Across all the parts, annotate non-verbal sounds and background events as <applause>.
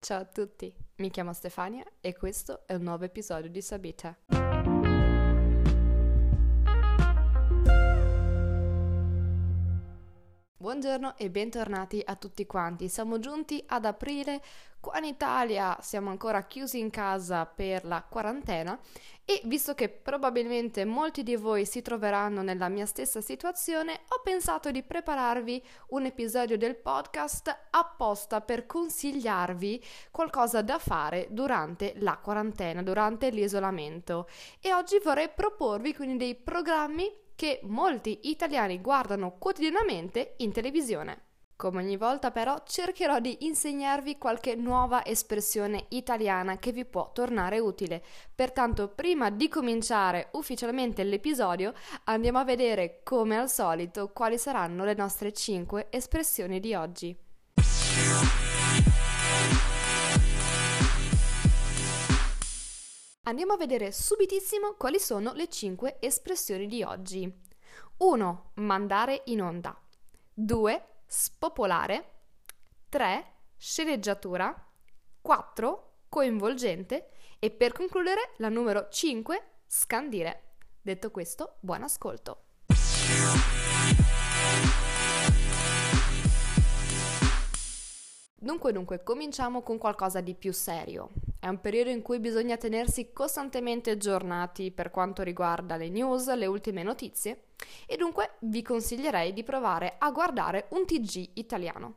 Ciao a tutti, mi chiamo Stefania e questo è un nuovo episodio di Sabita. Buongiorno e bentornati a tutti quanti. Siamo giunti ad aprile, qua in Italia siamo ancora chiusi in casa per la quarantena e visto che probabilmente molti di voi si troveranno nella mia stessa situazione, ho pensato di prepararvi un episodio del podcast apposta per consigliarvi qualcosa da fare durante la quarantena, durante l'isolamento. E oggi vorrei proporvi quindi dei programmi che molti italiani guardano quotidianamente in televisione. Come ogni volta però cercherò di insegnarvi qualche nuova espressione italiana che vi può tornare utile. Pertanto prima di cominciare ufficialmente l'episodio andiamo a vedere come al solito quali saranno le nostre 5 espressioni di oggi. Andiamo a vedere subitissimo quali sono le 5 espressioni di oggi. 1. Mandare in onda. 2. Spopolare. 3. Sceneggiatura. 4. Coinvolgente. E per concludere la numero 5. Scandire. Detto questo, buon ascolto. Dunque, dunque, cominciamo con qualcosa di più serio. È un periodo in cui bisogna tenersi costantemente aggiornati per quanto riguarda le news, le ultime notizie, e dunque vi consiglierei di provare a guardare un TG italiano.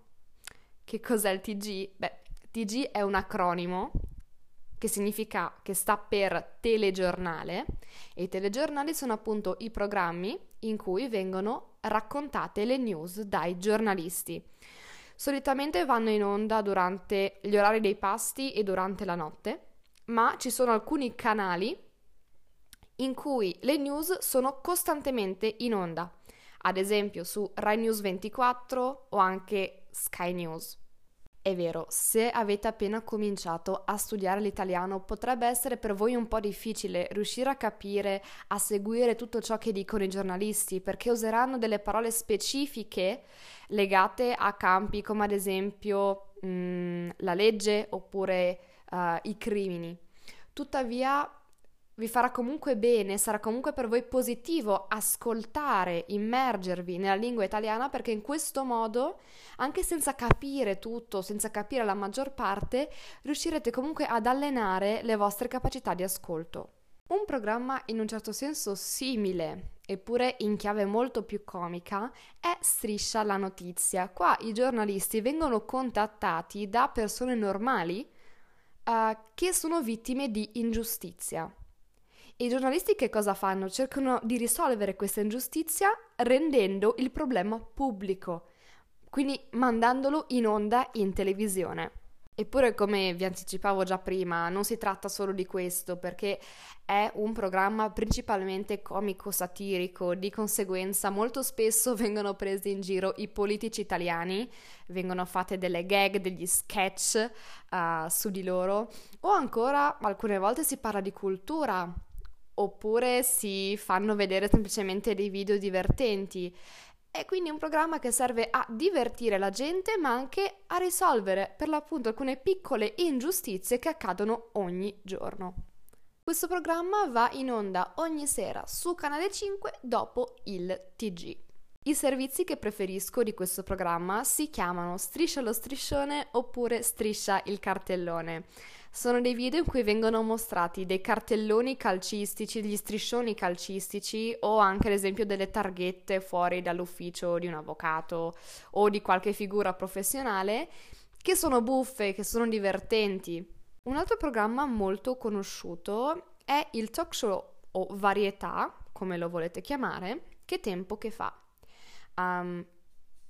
Che cos'è il TG? Beh, TG è un acronimo che significa che sta per telegiornale e i telegiornali sono appunto i programmi in cui vengono raccontate le news dai giornalisti. Solitamente vanno in onda durante gli orari dei pasti e durante la notte, ma ci sono alcuni canali in cui le news sono costantemente in onda, ad esempio su Rai News 24 o anche Sky News. È vero, se avete appena cominciato a studiare l'italiano potrebbe essere per voi un po' difficile riuscire a capire, a seguire tutto ciò che dicono i giornalisti, perché useranno delle parole specifiche legate a campi come ad esempio mh, mm, la legge oppure uh, i crimini. Tuttavia vi farà comunque bene, sarà comunque per voi positivo ascoltare, immergervi nella lingua italiana perché in questo modo, anche senza capire tutto, senza capire la maggior parte, riuscirete comunque ad allenare le vostre capacità di ascolto. Un programma in un certo senso simile, eppure in chiave molto più comica, è Striscia la notizia. Qua i giornalisti vengono contattati da persone normali uh, che sono vittime di ingiustizia. I giornalisti che cosa fanno? Cercano di risolvere questa ingiustizia rendendo il problema pubblico, quindi mandandolo in onda in televisione. Eppure, come vi anticipavo già prima, non si tratta solo di questo, perché è un programma principalmente comico-satirico, di conseguenza molto spesso <laughs> vengono presi in giro i politici italiani, vengono fatte delle gag, degli sketch uh, su di loro, o ancora alcune volte si parla di cultura, oppure si fanno vedere semplicemente dei video divertenti. È quindi un programma che serve a divertire la gente, ma anche a risolvere per l'appunto alcune piccole ingiustizie che accadono ogni giorno. Questo programma va in onda ogni sera su Canale 5 dopo il TG. I servizi che preferisco di questo programma si chiamano Striscia lo striscione oppure Striscia il cartellone. Sono dei video in cui vengono mostrati dei cartelloni calcistici, degli striscioni calcistici o anche ad esempio delle targhette fuori dall'ufficio di un avvocato o di qualche figura professionale che sono buffe, che sono divertenti. Un altro programma molto conosciuto è il talk show o varietà, come lo volete chiamare, Che tempo che fa. Um,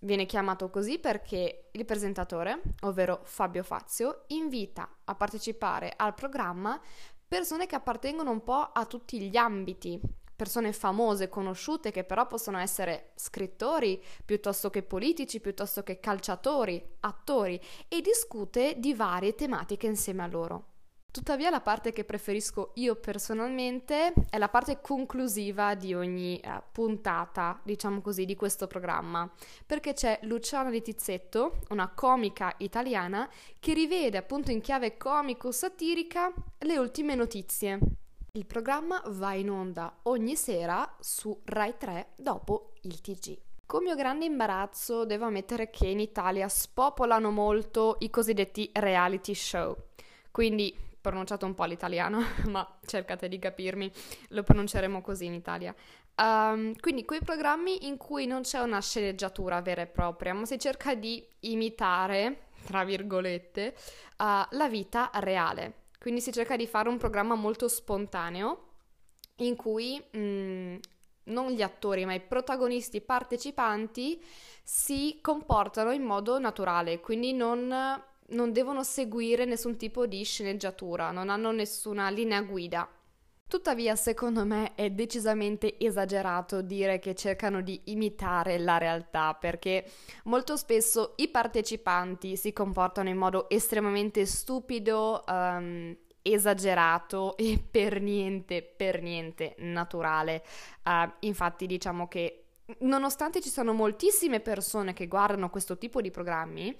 Viene chiamato così perché il presentatore, ovvero Fabio Fazio, invita a partecipare al programma persone che appartengono un po' a tutti gli ambiti, persone famose, conosciute, che però possono essere scrittori, piuttosto che politici, piuttosto che calciatori, attori, e discute di varie tematiche insieme a loro. Tuttavia la parte che preferisco io personalmente è la parte conclusiva di ogni eh, puntata, diciamo così, di questo programma, perché c'è Luciana Di Tizzetto, una comica italiana, che rivede appunto in chiave comico-satirica le ultime notizie. Il programma va in onda ogni sera su Rai 3 dopo il TG. Con mio grande imbarazzo devo ammettere che in Italia spopolano molto i cosiddetti reality show. Quindi pronunciato un po' all'italiano, <laughs> ma cercate di capirmi, lo pronunceremo così in Italia. Um, quindi quei programmi in cui non c'è una sceneggiatura vera e propria, ma si cerca di imitare, tra virgolette, uh, la vita reale. Quindi si cerca di fare un programma molto spontaneo in cui mh, mm, non gli attori, ma i protagonisti partecipanti si comportano in modo naturale, quindi non non devono seguire nessun tipo di sceneggiatura, non hanno nessuna linea guida. Tuttavia, secondo me è decisamente esagerato dire che cercano di imitare la realtà, perché molto spesso i partecipanti si comportano in modo estremamente stupido, um, esagerato e per niente, per niente naturale. Uh, infatti, diciamo che nonostante ci sono moltissime persone che guardano questo tipo di programmi,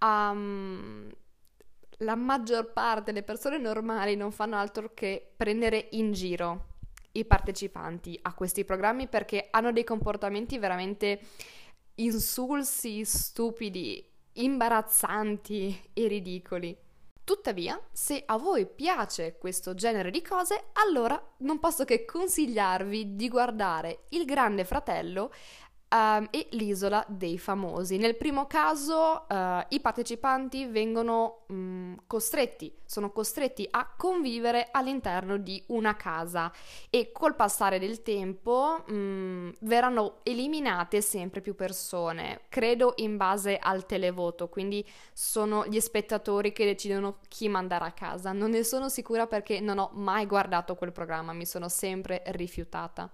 um, la maggior parte delle persone normali non fanno altro che prendere in giro i partecipanti a questi programmi perché hanno dei comportamenti veramente insulsi, stupidi, imbarazzanti e ridicoli. Tuttavia, se a voi piace questo genere di cose, allora non posso che consigliarvi di guardare Il Grande Fratello uh, e l'isola dei famosi. Nel primo caso uh, i partecipanti vengono um, costretti, sono costretti a convivere all'interno di una casa e col passare del tempo um, verranno eliminate sempre più persone, credo in base al televoto, quindi sono gli spettatori che decidono chi mandare a casa. Non ne sono sicura perché non ho mai guardato quel programma, mi sono sempre rifiutata.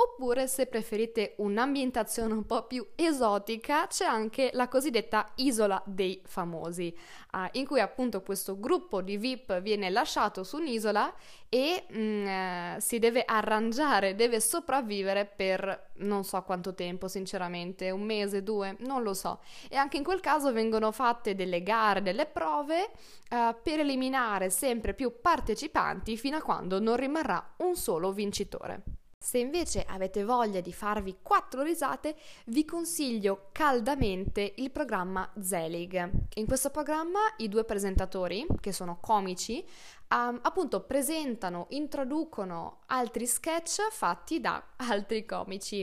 Oppure, se preferite un'ambientazione un po' più esotica, c'è anche la cosiddetta Isola dei Famosi, uh, in cui appunto questo gruppo di VIP viene lasciato su un'isola e mm, eh, si deve arrangiare, deve sopravvivere per non so quanto tempo, sinceramente, un mese, due, non lo so. E anche in quel caso vengono fatte delle gare, delle prove uh, per eliminare sempre più partecipanti fino a quando non rimarrà un solo vincitore. Se invece avete voglia di farvi quattro risate, vi consiglio caldamente il programma Zelig. In questo programma i due presentatori, che sono comici, um, appunto presentano, introducono altri sketch fatti da altri comici.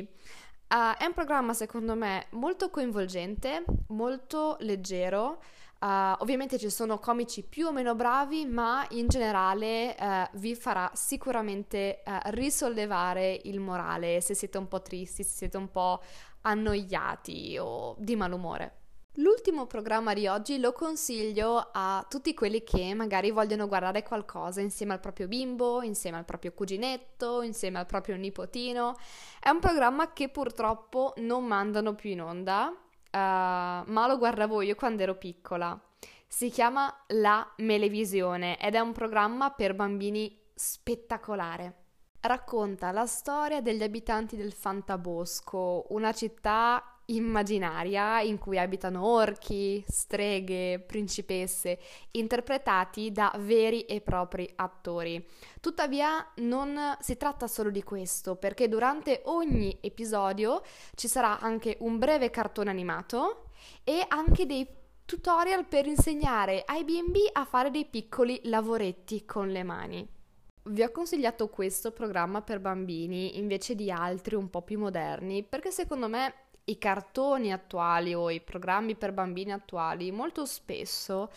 Uh, è un programma secondo me molto coinvolgente, molto leggero, Uh, ovviamente ci sono comici più o meno bravi, ma in generale uh, vi farà sicuramente uh, risollevare il morale se siete un po' tristi, se siete un po' annoiati o di malumore. L'ultimo programma di oggi lo consiglio a tutti quelli che magari vogliono guardare qualcosa insieme al proprio bimbo, insieme al proprio cuginetto, insieme al proprio nipotino. È un programma che purtroppo non mandano più in onda, uh, ma lo guardavo io quando ero piccola. Si chiama La Melevisione ed è un programma per bambini spettacolare. Racconta la storia degli abitanti del Fantabosco, una città immaginaria in cui abitano orchi, streghe, principesse, interpretati da veri e propri attori. Tuttavia non si tratta solo di questo, perché durante ogni episodio ci sarà anche un breve cartone animato e anche dei tutorial per insegnare ai bimbi a fare dei piccoli lavoretti con le mani. Vi ho consigliato questo programma per bambini invece di altri un po' più moderni perché secondo me i cartoni attuali o i programmi per bambini attuali molto spesso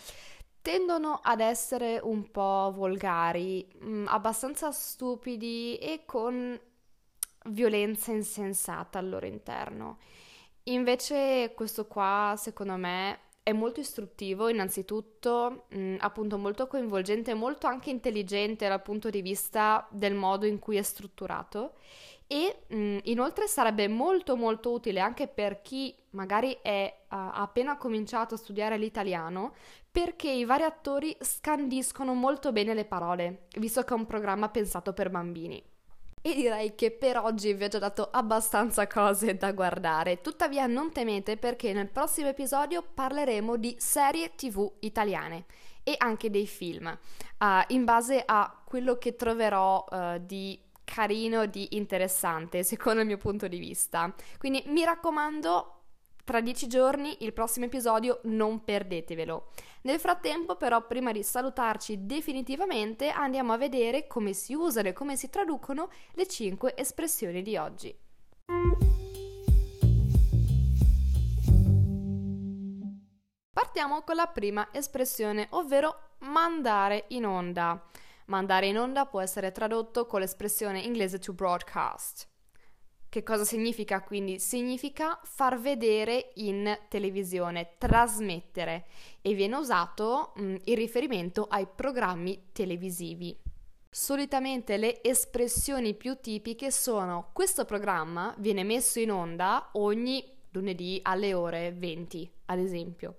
tendono ad essere un po' volgari, mh, mm, abbastanza stupidi e con violenza insensata al loro interno. Invece questo qua, secondo me, è molto istruttivo, innanzitutto, mh, mm, appunto molto coinvolgente, molto anche intelligente dal punto di vista del modo in cui è strutturato e mh, inoltre sarebbe molto molto utile anche per chi magari è, uh, appena cominciato a studiare l'italiano perché i vari attori scandiscono molto bene le parole, visto che è un programma pensato per bambini. E direi che per oggi vi ho già dato abbastanza cose da guardare, tuttavia non temete perché nel prossimo episodio parleremo di serie tv italiane e anche dei film, uh, in base a quello che troverò uh, di carino, di interessante, secondo il mio punto di vista. Quindi mi raccomando, tra dieci giorni il prossimo episodio non perdetevelo. Nel frattempo, però, prima di salutarci definitivamente, andiamo a vedere come si usano e come si traducono le cinque espressioni di oggi. Partiamo con la prima espressione, ovvero mandare in onda. Mandare in onda può essere tradotto con l'espressione inglese to broadcast. Che cosa significa quindi? Significa far vedere in televisione, trasmettere e viene usato mh, mm, in riferimento ai programmi televisivi. Solitamente le espressioni più tipiche sono questo programma viene messo in onda ogni lunedì alle ore 20, ad esempio.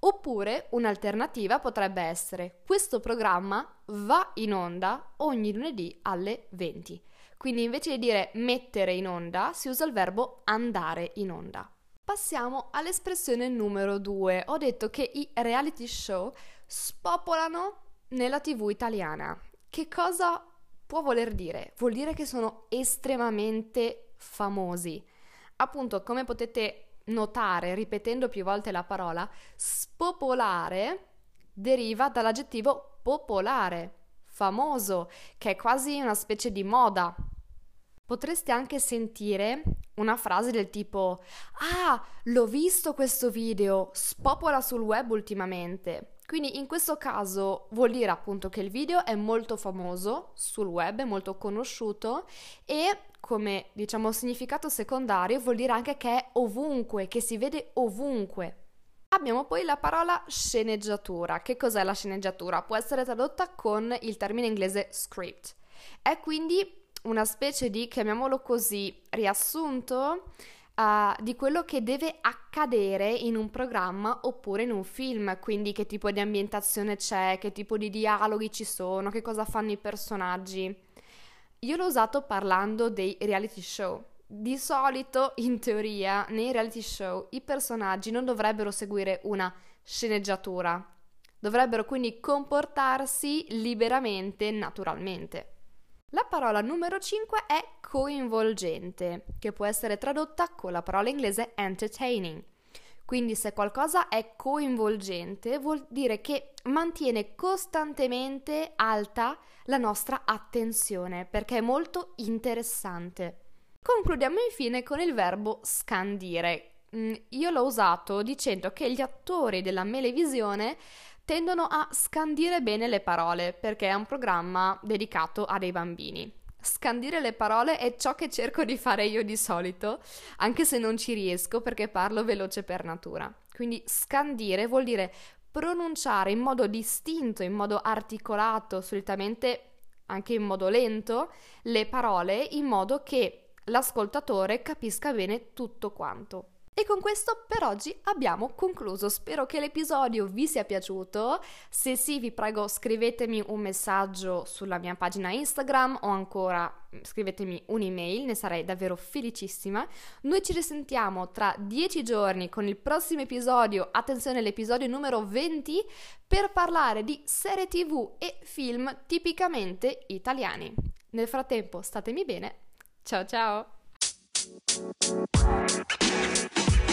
Oppure un'alternativa potrebbe essere questo programma va in onda ogni lunedì alle 20. Quindi invece di dire mettere in onda si usa il verbo andare in onda. Passiamo all'espressione numero 2. Ho detto che i reality show spopolano nella TV italiana. Che cosa può voler dire? Vuol dire che sono estremamente famosi. Appunto, come potete notare ripetendo più volte la parola, spopolare deriva dall'aggettivo popolare, famoso, che è quasi una specie di moda. Potreste anche sentire una frase del tipo Ah, l'ho visto questo video, spopola sul web ultimamente. Quindi in questo caso vuol dire appunto che il video è molto famoso sul web, è molto conosciuto e come diciamo significato secondario vuol dire anche che è ovunque, che si vede ovunque. Abbiamo poi la parola sceneggiatura. Che cos'è la sceneggiatura? Può essere tradotta con il termine inglese script. È quindi una specie di, chiamiamolo così, riassunto uh, di quello che deve accadere in un programma oppure in un film, quindi che tipo di ambientazione c'è, che tipo di dialoghi ci sono, che cosa fanno i personaggi. Io l'ho usato parlando dei reality show. Di solito, in teoria, nei reality show i personaggi non dovrebbero seguire una sceneggiatura, dovrebbero quindi comportarsi liberamente, naturalmente. La parola numero 5 è coinvolgente, che può essere tradotta con la parola inglese entertaining. Quindi se qualcosa è coinvolgente vuol dire che mantiene costantemente alta la nostra attenzione perché è molto interessante. Concludiamo infine con il verbo scandire. Mm, io l'ho usato dicendo che gli attori della melevisione tendono a scandire bene le parole perché è un programma dedicato a dei bambini. Scandire le parole è ciò che cerco di fare io di solito, anche se non ci riesco perché parlo veloce per natura. Quindi scandire vuol dire pronunciare in modo distinto, in modo articolato, solitamente anche in modo lento, le parole in modo che l'ascoltatore capisca bene tutto quanto. E con questo per oggi abbiamo concluso. Spero che l'episodio vi sia piaciuto. Se sì, vi prego scrivetemi un messaggio sulla mia pagina Instagram o ancora scrivetemi un'email, ne sarei davvero felicissima. Noi ci risentiamo tra dieci giorni con il prossimo episodio, attenzione l'episodio numero 20, per parlare di serie tv e film tipicamente italiani. Nel frattempo statemi bene. Ciao ciao! C'est un peu le projet.